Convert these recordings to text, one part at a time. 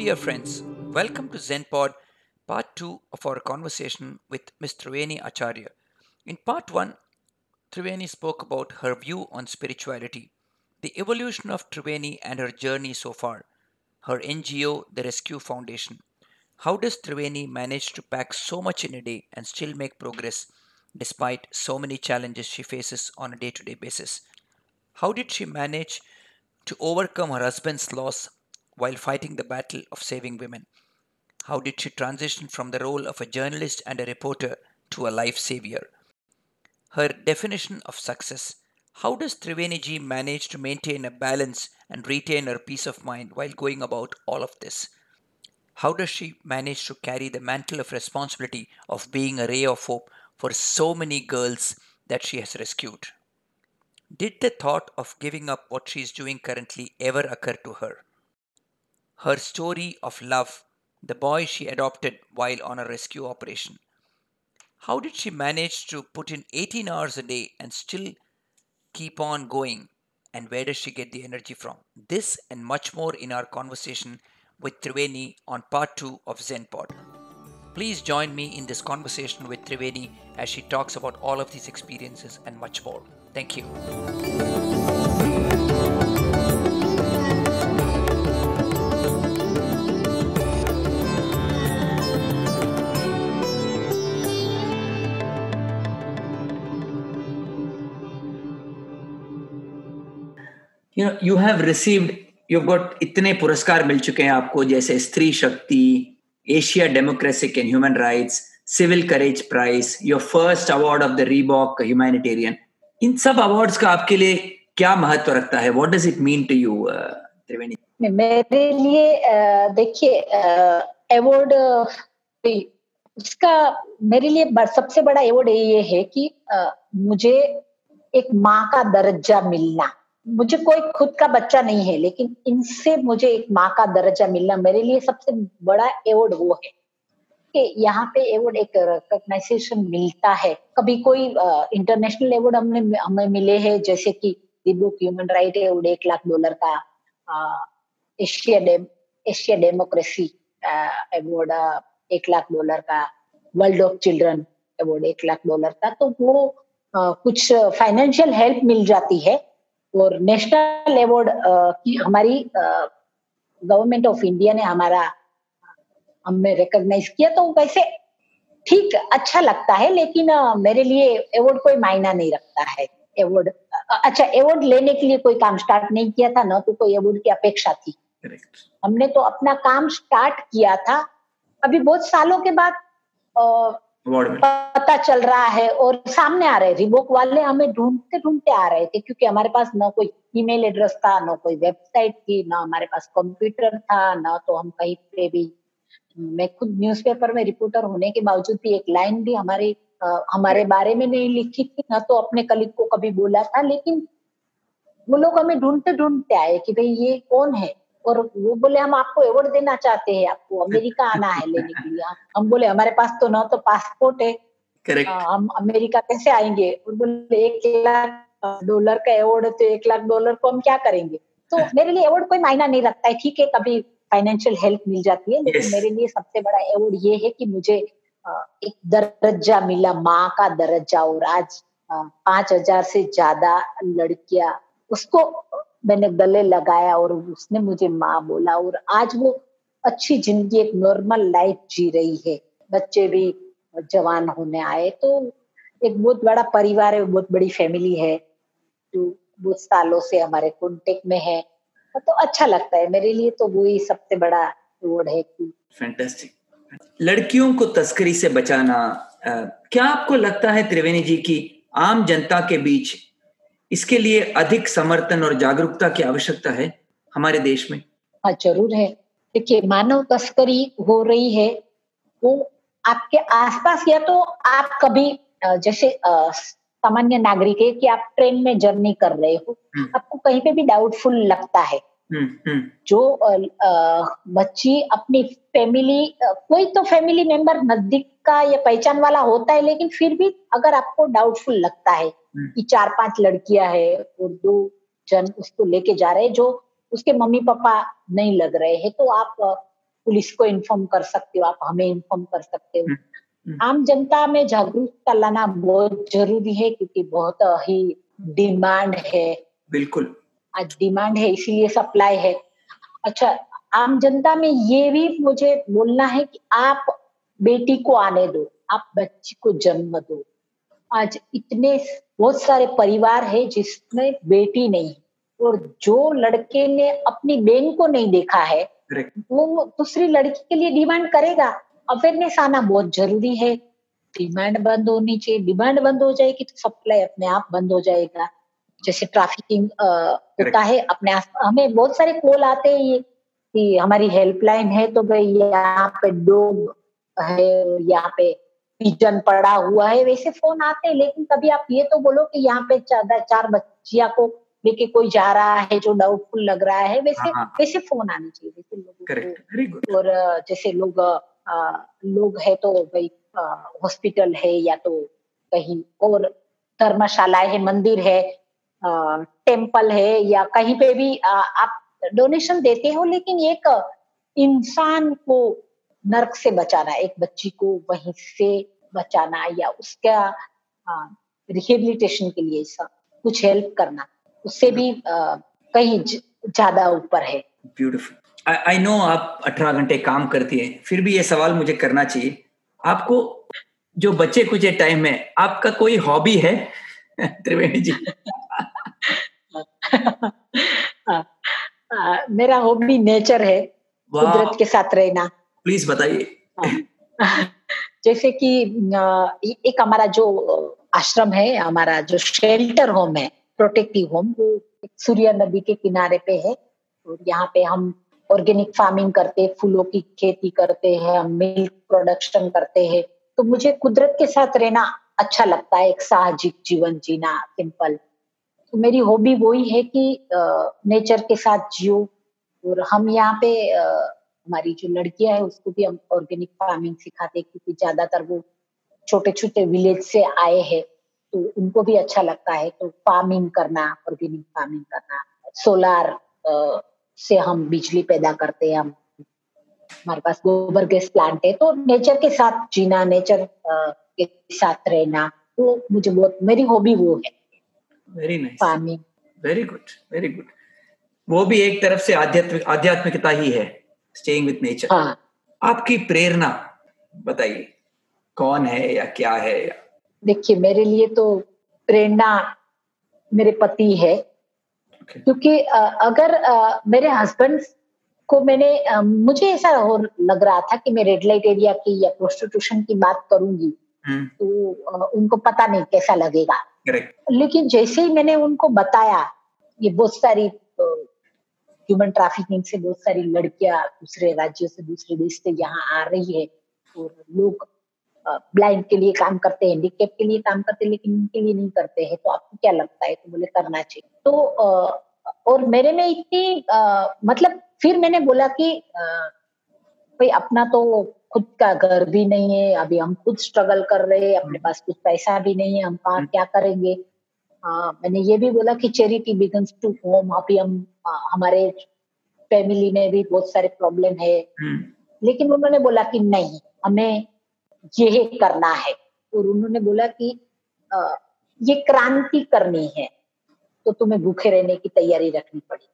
Dear friends. Welcome to ZenPod, part 2 of our conversation with Ms. Triveni Acharya. In part 1, Triveni spoke about her view on spirituality, the evolution of Triveni and her journey so far, her NGO, the Rescue Foundation. How does Triveni manage to pack so much in a day and still make progress despite so many challenges she faces on a day to day basis? How did she manage to overcome her husband's loss while fighting the battle of saving women? How did she transition from the role of a journalist and a reporter to a life savior? Her definition of success. How does Triveni ji manage to maintain a balance and retain her peace of mind while going about all of this? How does she manage to carry the mantle of responsibility of being a ray of hope for so many girls that she has rescued? Did the thought of giving up what she is doing currently ever occur to her? Her story of love, the boy she adopted while on a rescue operation. How did she manage to put in 18 hours a day and still keep on going? And where does she get the energy from? This and much more in our conversation with Triveni on part 2 of ZenPod. Please join me in this conversation with Triveni as she talks about all of these experiences and much more. Thank you. You know you have received you got इतने पुरस्कार मिल चुके हैं आपको, जैसे स्त्री शक्ति, Asia democratic and human rights, civil courage prize your first award of the Reebok humanitarian इन सब अवार्ड्स का आपके लिए क्या महत्व रखता है? What does it mean to you Triveni? मेरे लिए देखिए अवार्ड इसका मेरे लिए सबसे बड़ा अवार्ड ये है कि मुझे एक माँ का दर्जा मिलना। मुझे कोई खुद का बच्चा नहीं है लेकिन इनसे मुझे एक माँ का दर्जा मिलना मेरे लिए सबसे बड़ा एवॉर्ड वो है। कि यहाँ पे एवॉर्ड एक रिकॉग्नाइजेशन मिलता है। कभी कोई इंटरनेशनल एवॉर्ड हमने हमें मिले हैं जैसे कि दिब्रुक ह्यूमन राइट एवॉर्ड एक लाख डॉलर का एशिया डेम एशिया डेमोक्रेसी एवॉर्ड एक लाख डॉलर का वर्ल्ड ऑफ़ चिल्ड्रन अवार्ड एक लाख डॉलर का। तो वो आ, कुछ फाइनेंशियल हेल्प मिल जाती है। और नेशनल अवार्ड की हमारी गवर्नमेंट ऑफ़ इंडिया ने हमारा हमें रिकॉग्नाइज किया तो वैसे ठीक अच्छा लगता है लेकिन मेरे लिए अवार्ड कोई मायना नहीं रखता है। अवार्ड अच्छा अवार्ड लेने के लिए कोई काम स्टार्ट नहीं किया था न तो कोई अवार्ड की अपेक्षा थी। Correct. हमने तो अपना काम स्टार्ट किया था। अभी बहुत सालों के बाद पता चल रहा है और सामने आ रहे रिबोक वाले हमें ढूंढते ढूंढते आ रहे थे क्योंकि हमारे पास न कोई ईमेल एड्रेस था न कोई वेबसाइट थी न हमारे पास कंप्यूटर था न तो हम कहीं पे भी। मैं खुद न्यूज़पेपर में रिपोर्टर होने के बावजूद भी एक लाइन भी हमारे आ, हमारे बारे में नहीं लिखी थी न तो अपने कलीग को कभी बोला था लेकिन वो लोग हमें ढूंढते ढूंढते आए कि भाई ये कौन है? और वो बोले हम आपको अवार्ड देना चाहते हैं आपको अमेरिका आना है लेने के लिए। हम बोले हमारे पास तो ना तो पासपोर्ट है। करेक्ट हम अमेरिका कैसे आएँगे? और बोले एक लाख डॉलर का अवार्ड है तो एक लाख डॉलर को हम क्या करेंगे? तो मेरे लिए अवार्ड कोई मायना नहीं रखता है। ठीक है कभी फाइनेंशियल हेल्प मिल जाती है लेकिन yes. मेरे लिए सबसे बड़ा अवार्ड ये है कि मुझे एक दर्जा मिला माँ का दर्जा। और आज पाँच हज़ार से ज़्यादा लड़कियाँ उसको मैंने गले लगाया और उसने मुझे माँ बोला और आज वो अच्छी ज़िंदगी एक नॉर्मल लाइफ जी रही है। बच्चे भी जवान होने आए तो एक बहुत बड़ा परिवार है बहुत बड़ी फैमिली है। जो बहुत सालों से हमारे कॉन्टेक्ट में है। तो अच्छा लगता है मेरे लिए तो वही सबसे बड़ा रोड है कि फैंटास्टिक लड़कियों को तस्करी से बचाना आ, क्या आपको लगता है त्रिवेणी जी की आम जनता के बीच इसके लिए अधिक समर्थन और जागरूकता की आवश्यकता है हमारे देश में हाँ ज़रूर है देखिए मानव तस्करी हो रही है वो आपके आसपास या तो आप कभी जैसे सामान्य नागरिक है कि आप ट्रेन में जर्नी कर रहे हो हम्म। आपको कहीं पे भी डाउटफुल लगता है हम्म, हम्म। जो बच्ची अपनी फैमिली कोई तो फैमिली मेंबर नज़दीक का या पहचान वाला होता है लेकिन फिर भी अगर आपको डाउटफुल लगता है। कि चार पाँच लड़कियाँ है और दो जन उसको लेके जा रहे हैं जो उसके मम्मी पापा नहीं लग रहे हैं। तो आप पुलिस को इन्फॉर्म कर सकते हो आप हमें इन्फॉर्म कर सकते हो। आम जनता में जागरूकता लाना बहुत ज़रूरी है क्योंकि बहुत ही डिमांड है। बिल्कुल। आज डिमांड है इसीलिए सप्लाई है। अच्छा आम जनता में ये भी मुझे बोलना है कि आप बेटी को आने दो आप बच्ची को जन्म दो। आज इतने बहुत सारे परिवार है जिसमें बेटी नहीं और जो लड़के ने अपनी बहन को नहीं देखा है वो दूसरी लड़की के लिए डिमांड करेगा। अवेयरनेस आना बहुत ज़रूरी है। डिमांड बंद होनी चाहिए। डिमांड बंद हो जाएगी तो सप्लाई अपने आप बंद हो जाएगा। जैसे ट्रैफिकिंग होता है अपने आप हमें बहुत सारे कॉल आते हैं ये कि हमारी हेल्पलाइन है तो भाई यहाँ पे डॉग है यहाँ पे पिजन पड़ा हुआ है वैसे फ़ोन आते हैं लेकिन कभी आप ये तो बोलो कि यहाँ पे चार, चार बच्चिया को लेके कोई जा रहा है जो डाउटफुल लग रहा है वैसे हाँ, हाँ. वैसे फ़ोन आने चाहिए वैसे लोगों को और जैसे लोग लोग है तो भाई हॉस्पिटल है या तो कहीं और धर्मशाला है मंदिर है टेंपल है या कहीं पे भी आ, आप डोनेशन देते हो लेकिन एक इंसान को नर्क से बचाना एक बच्ची को वहीं से बचाना या उसका रिहेबिलिटेशन के लिए कुछ हेल्प करना उससे भी कहीं ज़्यादा ऊपर है। ब्यूटीफुल आई नो आप अठारह घंटे काम करती हैं फिर भी ये सवाल मुझे करना चाहिए। आपको जो बच्चे कुछ टाइम में आपका कोई हॉबी है? त्रिवेणी जी। मेरा हॉबी नेचर है कुदरत के साथ रहना। प्लीज़ बताइए। जैसे कि एक हमारा जो आश्रम है, हमारा जो शेल्टर होम है प्रोटेक्टिव होम वो सूर्य नदी के किनारे पे है। और यहाँ पे हम ऑर्गेनिक फ़ार्मिंग करते हैं, फूलों की खेती करते हैं, हम मिल्क प्रोडक्शन करते हैं। तो मुझे कुदरत के साथ रहना अच्छा लगता है, एक साहजिक जीवन जीना सिंपल तो मेरी हॉबी वही है कि नेचर के साथ जियो। और हम यहाँ पे हमारी जो लड़कियाँ है उसको भी हम ऑर्गेनिक फ़ार्मिंग सिखाते क्योंकि ज़्यादातर वो छोटे छोटे विलेज से आए हैं तो उनको भी अच्छा लगता है। तो फ़ार्मिंग करना ऑर्गेनिक फ़ार्मिंग करना सोलार से हम बिजली पैदा करते हैं हम हमारे पास गोबर गैस प्लांट है तो नेचर के साथ जीना नेचर के साथ रहना तो मुझे बहुत मेरी हॉबी वो है। Very nice farming very good very good वो भी एक तरफ़ से आध्यात्मिक आध्यात्मिकता ही है। स्टेइंग विद नेचर हाँ आपकी प्रेरणा बताइए कौन है या क्या है या देखिए मेरे लिए तो प्रेरणा मेरे पति है okay. क्योंकि अगर मेरे हस्बैंड को मैंने मुझे ऐसा हो लग रहा था कि मैं रेड लाइट एरिया की या प्रोस्टिट्यूशन की बात करूँगी hmm. तो उनको पता नहीं कैसा लगेगा Correct. लेकिन जैसे ही मैंने उनको बताया ये बहुत सारी ह्यूमन ट्रैफिकिंग से बहुत सारी लड़कियाँ दूसरे राज्यों से दूसरे देश से यहाँ आ रही है और लोग ब्लाइंड के लिए काम करते हैं हैंडीकेप के लिए काम करते हैं लेकिन उनके लिए नहीं करते हैं। तो आपको क्या लगता है? तो बोले करना चाहिए। तो और मेरे में इतनी मतलब फिर मैंने बोला कि भाई अपना तो खुद का घर भी नहीं है अभी हम खुद स्ट्रगल कर रहे हैं अपने पास कुछ पैसा भी नहीं है हम कहा हम्म। क्या करेंगे? आ, मैंने ये भी बोला कि चैरिटी बिगन्स टू होम अभी हम हमारे फैमिली में भी बहुत सारे प्रॉब्लम है। हम्म। लेकिन उन्होंने बोला कि नहीं हमें ये करना है। और उन्होंने बोला कि आ, ये क्रांति करनी है तो तुम्हें भूखे रहने की तैयारी रखनी पड़ी।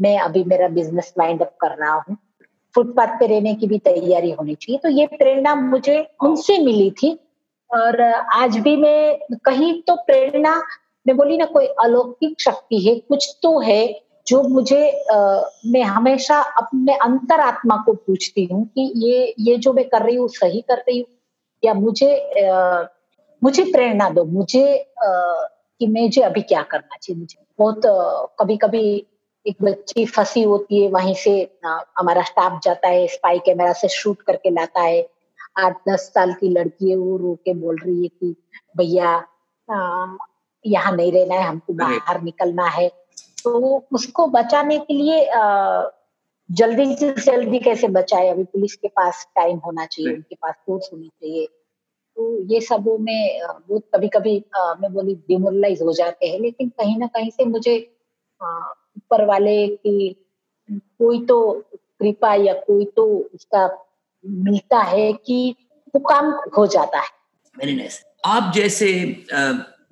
मैं अभी मेरा बिज़नेस वाइंड अप कर रहा हूँ। फुटपाथ पे रहने की भी तैयारी होनी चाहिए। तो ये प्रेरणा मुझे उनसे मिली थी। और आज भी मैं कहीं तो प्रेरणा मैं बोली ना कोई अलौकिक शक्ति है कुछ तो है जो मुझे आ, मैं हमेशा अपने अंतरात्मा को पूछती हूँ कि ये ये जो मैं कर रही हूँ सही कर रही हूँ? या मुझे आ, मुझे प्रेरणा दो मुझे आ, कि मुझे अभी क्या करना चाहिए मुझे? बहुत कभी कभी एक बच्ची फंसी होती है वहीं से हमारा स्टाफ जाता है स्पाई कैमरा से शूट करके लाता है। आठ दस साल की लड़की है वो रो के बोल रही है कि भैया यहाँ नहीं रहना है हमको बाहर निकलना है। तो उसको बचाने के लिए आ, जल्दी से जल्दी कैसे बचाए? अभी पुलिस के पास टाइम होना चाहिए उनके पास फोर्स होनी चाहिए। तो ये सब में वो कभी कभी मैं बोली डिमोरलाइज हो जाते हैं लेकिन कहीं ना कहीं से मुझे ऊपर वाले की कोई तो कृपा या कोई तो उसका मिलता है कि वो काम हो जाता है। आप जैसे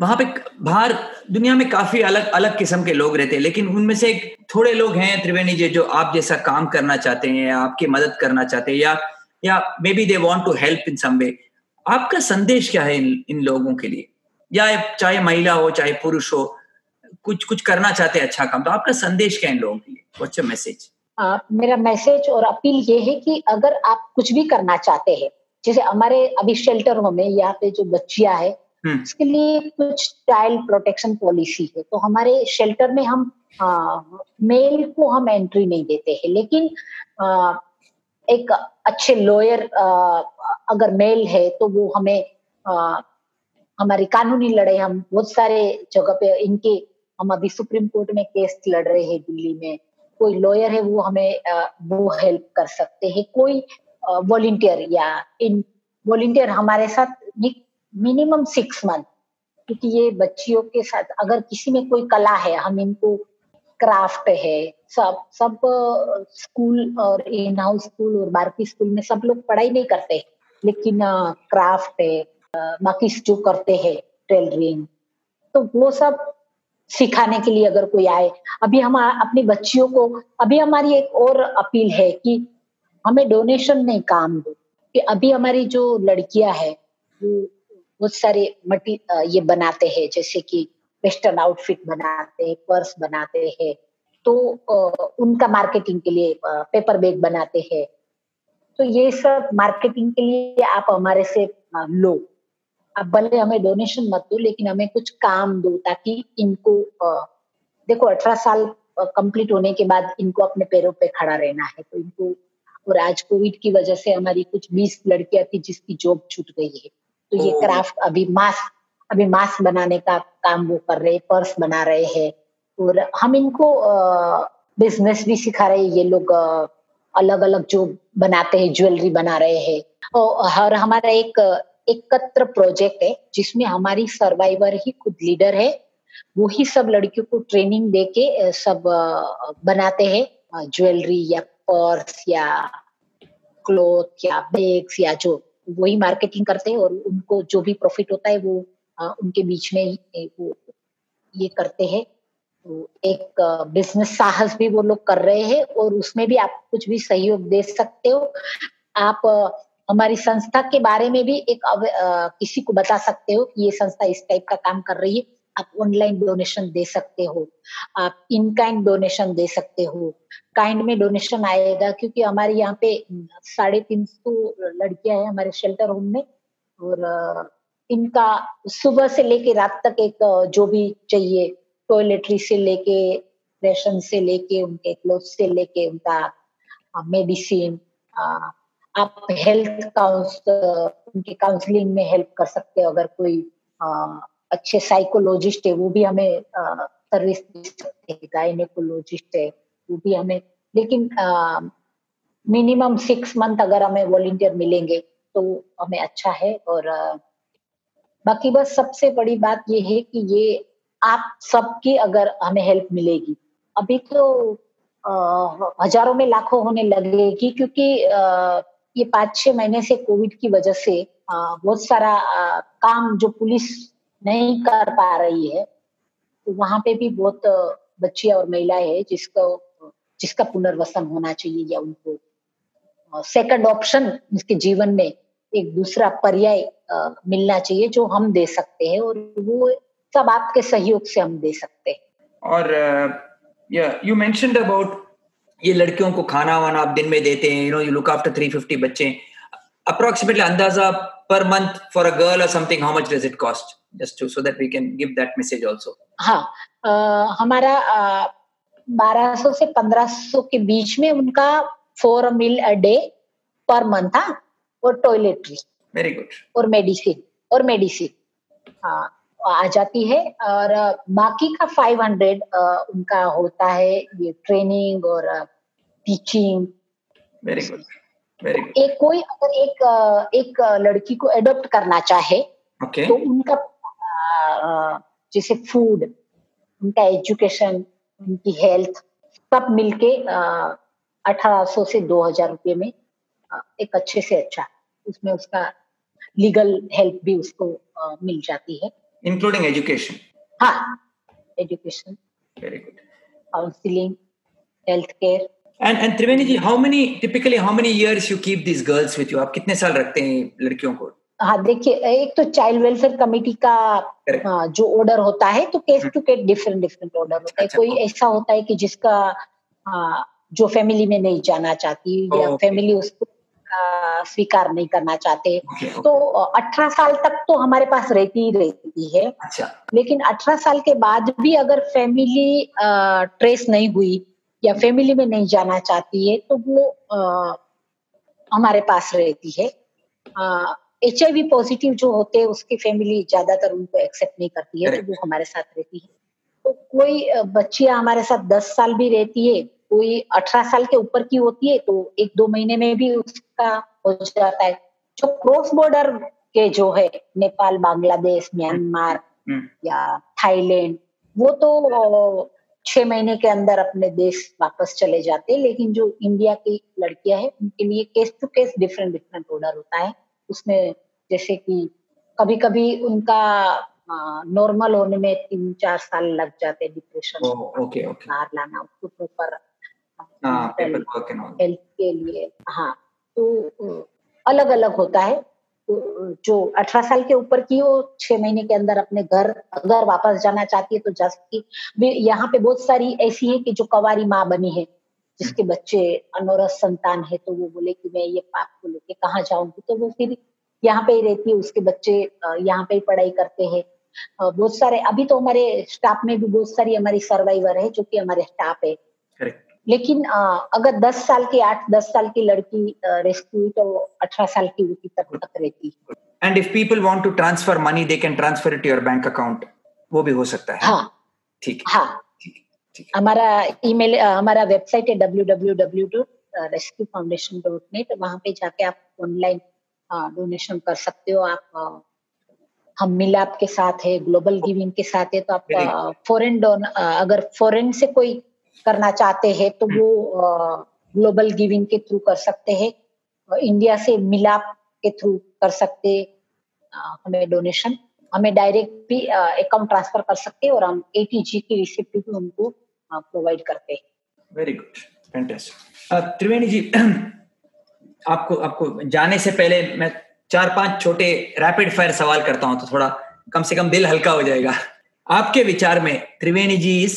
वहाँ पे बाहर दुनिया में काफ़ी अलग अलग किस्म के लोग रहते हैं, लेकिन उनमें से थोड़े लोग हैं त्रिवेणी जी जो आप जैसा काम करना चाहते हैं या आपकी मदद करना चाहते हैं या या maybe they want to help in some way आपका संदेश क्या है इन इन लोगों के लिए? या चाहे महिला हो, चाहे पुरुष हो, कुछ कुछ करना चाहते हैं अच्छा काम तो आपका संदेश क्या है इन लोगों के लिए? व्हाट्स योर मैसेज मेरा मैसेज और अपील ये है कि अगर आप कुछ भी करना चाहते हैं, जैसे हमारे अभी शेल्टर होम में यहाँ पे जो बच्चिया है हम्म। उसके लिए कुछ चाइल्ड प्रोटेक्शन पॉलिसी है। तो हमारे शेल्टर में हम आ, मेल को हम एंट्री नहीं देते हैं लेकिन आ, एक अच्छे लॉयर अगर मेल है तो वो हमें आ, हमारी कानूनी लड़ाई हम बहुत सारे जगह पे इनके हम अभी सुप्रीम कोर्ट में केस लड़ रहे हैं दिल्ली में। कोई लॉयर है वो हमें वो हेल्प कर सकते हैं। कोई वॉलिंटियर या इन वॉलिंटियर हमारे साथ मिनिमम सिक्स मंथ क्योंकि ये बच्चियों के साथ अगर किसी में कोई कला है, हम इनको क्राफ्ट है, सब सब स्कूल और इन हाउस स्कूल और बारकी स्कूल में सब लोग पढ़ाई नहीं करते, लेकिन क्राफ्ट है बाकी जो करते हैं टेलरिंग तो वो सब सिखाने के लिए अगर कोई आए, अभी हम अपनी बच्चियों को, अभी हमारी एक और अपील है कि हमें डोनेशन नहीं काम दो, कि अभी हमारी जो लड़कियाँ है, वो बहुत सारे मटी ये बनाते हैं, जैसे कि वेस्टर्न आउटफिट बनाते हैं, पर्स बनाते हैं। तो उनका मार्केटिंग के लिए पेपर बैग बनाते हैं। तो ये सब मार्केटिंग के लिए आप हमारे से लो। आप भले हमें डोनेशन मत दो, लेकिन हमें कुछ काम दो, ताकि इनको देखो, अठारह साल कंप्लीट होने के बाद इनको अपने पैरों पे खड़ा रहना है। तो इनको, और आज कोविड की वजह से हमारी कुछ बीस लड़कियाँ थी जिसकी जॉब छूट गई है। तो ये क्राफ्ट अभी मास्क अभी मास्क बनाने का काम वो कर रहे पर्स बना रहे हैं। और हम इनको बिज़नेस भी सिखा रहे हैं। ये लोग अलग अलग जो बनाते हैं ज्वेलरी बना रहे हैं। और हमारा एक एकत्र प्रोजेक्ट है जिसमें हमारी सर्वाइवर ही खुद लीडर है। वो ही सब लड़कियों को ट्रेनिंग देके सब बनाते हैं। ज्वेलरी या पर्स या क्लोथ या बैग्स या जो वही मार्केटिंग करते हैं और उनको जो भी प्रॉफिट होता है वो आ, उनके बीच में वो ये करते हैं। तो एक बिज़नेस साहस भी वो लोग कर रहे हैं और उसमें भी आप कुछ भी सहयोग दे सकते हो। आप हमारी संस्था के बारे में भी एक आ, किसी को बता सकते हो कि ये संस्था इस टाइप का काम कर रही है। आप ऑनलाइन डोनेशन दे सकते हो, आप इन काइंड डोनेशन दे सकते हो। काइंड में डोनेशन आएगा क्योंकि हमारे यहाँ पे साढ़े तीन सौ लड़कियाँ हैं हमारे शेल्टर होम में और इनका सुबह से लेके रात तक एक जो भी चाहिए टॉयलेटरी से लेके रेशन से लेके, उनके क्लोथ से लेके उनका मेडिसिन आप हेल्थ काउंसलर उनके काउंसलिंग में हेल्प कर सकते हो अगर कोई अच्छे साइकोलॉजिस्ट है वो भी हमें सर्विस दे सकते हैं गायनेकोलॉजिस्ट है वो भी हमें लेकिन मिनिमम सिक्स मंथ अगर हमें वॉलेंटियर मिलेंगे तो हमें अच्छा है और बाकी बस सबसे बड़ी बात ये है कि ये आप सबकी अगर हमें हेल्प मिलेगी अभी तो आ, हज़ारों में लाखों होने लगेगी क्योंकि आ, ये पाँच छह महीने से कोविड की वजह से बहुत सारा आ, काम जो पुलिस नहीं कर पा रही है तो वहाँ पे भी बहुत बच्चियाँ और महिलाएँ हैं जिसको, जिसका पुनर्वसन होना चाहिए या उनको सेकंड ऑप्शन उसके जीवन में एक दूसरा पर्याय मिलना चाहिए जो हम दे सकते हैं और वो सब आपके सहयोग से हम दे सकते हैं। और यू मेंशनड अबाउट ये लड़कियों को खाना वाना आप दिन में देते हैं you know you look after 350 बच्चे। अप्रोक्सीमेटली अंदाज़ा per month for a girl और something how much does it cost just to so that we can give that message also हाँ uh, हमारा बारह सौ से पंद्रह सौ के बीच में उनका four meal a day per month था और टॉयलेटरी वेरी गुड और मेडिसिन और मेडिसिन हाँ आ जाती है और बाकी का 500 उनका होता है ये ट्रेनिंग और teaching very good very good एक कोई अगर एक एक लड़की को एडॉप्ट करना चाहे okay. तो उनका जैसे फ़ूड उनका एजुकेशन उनकी हेल्थ सब मिलके अठारह सौ से दो हज़ार रुपये में एक अच्छे से अच्छा उसमें उसका लीगल हेल्प भी उसको मिल जाती है। इंक्लूडिंग एजुकेशन हाँ education very good counselling health care and and Triveni ji how many typically how many years you keep this girls with you आप कितने साल रखते हैं लड़कियों को? हाँ देखिए एक तो चाइल्ड वेलफेयर कमेटी का आ, जो ऑर्डर होता है तो case to case different different order होता है। अच्छा, कोई ऐसा होता है कि जिसका आ, जो फैमिली में नहीं जाना चाहती या फैमिली उसको स्वीकार नहीं करना चाहते। तो अठारह साल तक तो हमारे पास रहती ही रहती है। अच्छा। लेकिन अठारह साल के बाद भी अगर फैमिली ट्रेस नहीं हुई या फैमिली में नहीं जाना चाहती है तो वो आ, हमारे पास रहती है। एच पॉजिटिव जो होते हैं उसकी फैमिली ज़्यादातर उनको एक्सेप्ट नहीं करती है तो वो हमारे साथ रहती है। तो कोई बच्चियाँ हमारे साथ दस साल भी रहती है कोई अठारह साल के ऊपर की होती है तो एक दो महीने में भी उसका हो जाता है। जो क्रॉस बॉर्डर के जो है नेपाल बांग्लादेश म्यांमार हम्म। या थाईलैंड वो तो छह महीने के अंदर अपने देश वापस चले जाते हैं लेकिन जो इंडिया की लड़कियाँ हैं उनके लिए case to case different different order होता है। उसमें जैसे कि कभी कभी उनका नॉर्मल होने में तीन चार साल लग जाते हैं डिप्रेशन ओके ओके। बाहर लाना उसको प्रॉपर हेल्थ के लिए हाँ तो अलग अलग होता है। तो जो अठारह साल के ऊपर की वो छह महीने के अंदर अपने घर अगर वापस जाना चाहती है तो जा सकती यहाँ पे बहुत सारी ऐसी है कि जो कवारी माँ बनी है। जिसके। बच्चे अनोरस संतान है तो वो बोले कि मैं ये पाप को लेके कहाँ जाऊँगी? तो वो फिर यहाँ पे ही रहती है उसके बच्चे यहाँ पे ही पढ़ाई करते हैं। बहुत सारे अभी तो हमारे स्टाफ में भी बहुत सारी हमारी सर्वाइवर है जो कि हमारे स्टाफ है। लेकिन अगर 10 साल की आठ दस साल की लड़की रेस्क्यू हुई तो अठारह साल की होती तक तक रहती and if people want to transfer money they can transfer it your bank account वो भी हो सकता है। हाँ। ठीक हाँ। हमारा ईमेल हमारा वेबसाइट है W W W dot rescue foundation dot net वहाँ पे जाके आप ऑनलाइन डोनेशन कर सकते हो। आप हम मिलाप के साथ है ग्लोबल गिविंग के साथ है तो आप फॉरेन डोन अगर फॉरेन से कोई करना चाहते हैं तो वो ग्लोबल गिविंग के थ्रू कर सकते हैं इंडिया से मिलाप के थ्रू कर सकते हमें डोनेशन। हमें डायरेक्ट भी अकाउंट ट्रांसफ़र कर सकते हैं और हम एटीजी की रिसिप्ट भी उनको प्रोवाइड करते हैं। Very good fantastic Triveni ji आपको आपको जाने से पहले मैं चार पाँच छोटे रैपिड फायर सवाल करता हूँ तो थोड़ा कम से कम दिल हल्का हो जाएगा। आपके विचार में त्रिवेणी जी इस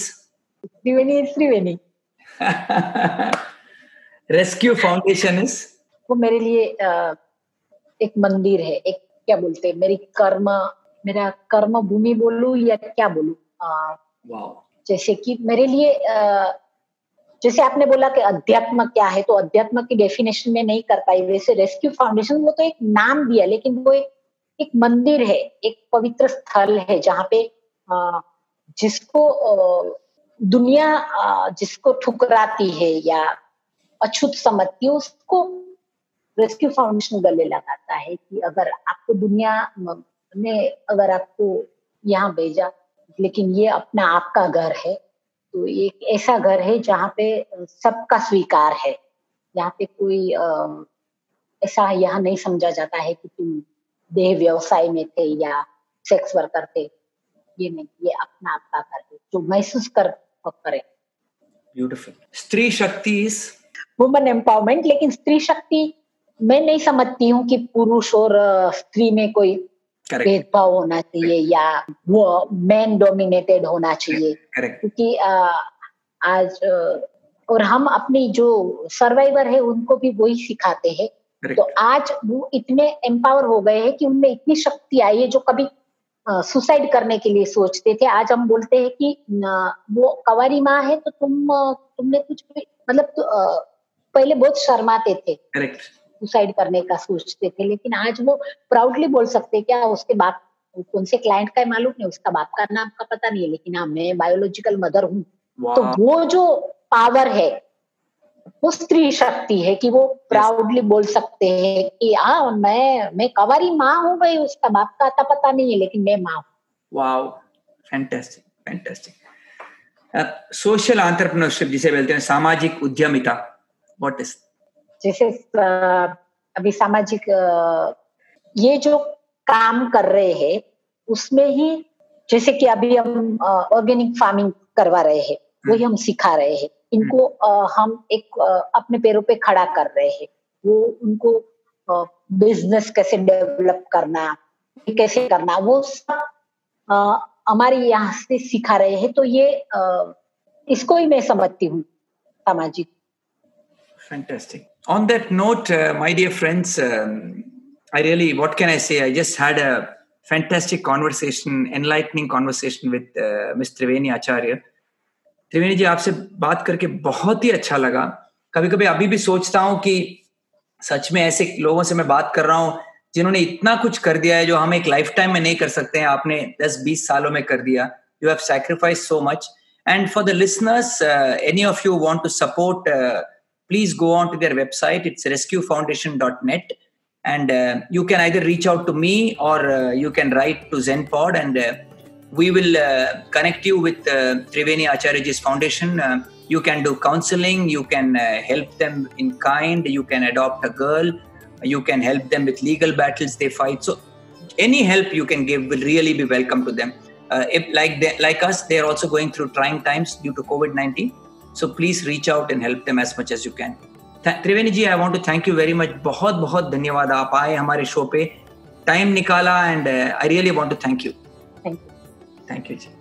Triveni Triveni. Rescue foundation is वो मेरे लिए एक मंदिर है एक क्या बोलते हैं मेरी कर्म मेरा कर्म भूमि बोलू या क्या बोलू? जैसे कि मेरे लिए जैसे आपने बोला कि अध्यात्म क्या है तो अध्यात्म की डेफिनेशन में नहीं कर पाई। वैसे रेस्क्यू फाउंडेशन वो तो एक नाम दिया लेकिन वो एक एक मंदिर है, एक पवित्र स्थल है जहाँ पे जिसको दुनिया जिसको ठुकराती है या अछूत समझती है, उसको रेस्क्यू फाउंडेशन गले लगाता है कि अगर आपको दुनिया ने अगर आपको यहाँ भेजा लेकिन ये अपना आपका घर है। तो एक ऐसा घर है जहाँ पे सबका स्वीकार है। यहाँ पे कोई ऐसा यहाँ नहीं समझा जाता है कि तुम देह व्यवसाय में थे या सेक्स वर्कर थे। ये नहीं ये अपना आपका घर है जो महसूस कर करे। ब्यूटीफुल स्त्री शक्ति इज़ वुमन एम्पावरमेंट लेकिन स्त्री शक्ति मैं नहीं समझती हूँ कि पुरुष और स्त्री में कोई भेदभाव होना चाहिए या वो मैन डोमिनेटेड होना चाहिए। क्योंकि आज और हम अपनी जो सर्वाइवर है उनको भी वही सिखाते हैं। तो आज वो इतने एम्पावर हो गए हैं कि उनमें इतनी शक्ति आई है जो कभी सुसाइड करने के लिए सोचते थे। आज हम बोलते हैं कि वो कवारी माँ है तो तुम तुमने कुछ भी मतलब तो, पहले बहुत शर्माते थे। सुसाइड करने का सोचते थे लेकिन आज वो प्राउडली बोल सकते क्या उसके बाप कौन से क्लाइंट का मालूम नहीं उसका बाप का नाम का पता नहीं है लेकिन हाँ मैं बायोलॉजिकल मदर हूँ। तो वो जो पावर है वो स्त्री शक्ति है कि वो प्राउडली बोल सकते हैं कि हाँ मैं मैं कवारी माँ हूँ भाई उसका बाप का आता पता नहीं है लेकिन मैं माँ हूँ। Wow fantastic fantastic social entrepreneurship जिसे बोलते हैं सामाजिक उद्यमिता व्हाट इज़ जैसे अभी सामाजिक ये जो काम कर रहे हैं, उसमें ही जैसे कि अभी हम ऑर्गेनिक फ़ार्मिंग करवा रहे हैं, वही हम सिखा रहे हैं। इनको हम एक अपने पैरों पे खड़ा कर रहे हैं। वो उनको बिज़नेस कैसे डेवलप करना कैसे करना, वो सब हमारे यहाँ से सिखा रहे हैं। तो ये इसको ही मैं समझती हूँ, सामाजिक. On that note, uh, my dear friends, um, I really, what can I say? I just had a fantastic conversation, enlightening conversation with uh, Ms. Triveni Acharya. त्रिवेणी जी आपसे बात करके बहुत ही अच्छा लगा कभी कभी अभी भी सोचता हूँ कि सच में ऐसे लोगों से मैं बात कर रहा हूँ जिन्होंने इतना कुछ कर दिया है जो हम एक लाइफ टाइम में नहीं कर सकते हैं आपने 10-20 सालों में कर दिया you have sacrifice so much and for the listeners any of you want to support please go on to their website. It's rescuefoundation.net and uh, you can either reach out to me or uh, you can write to zenpod and uh, we will connect you with triveni acharyaji's foundation. You can do counseling. You can help them in kind. You can adopt a girl. You can help them with legal battles they fight. So any help you can give will really be welcome to them. Uh, if like they, like us they are also going through trying times due to covid-19 so please reach out and help them as much as you can. Triveni ji I want to thank you very much बहुत बहुत धन्यवाद आप आए हमारे show पे. Time निकाला and I really want to thank you thank you ji.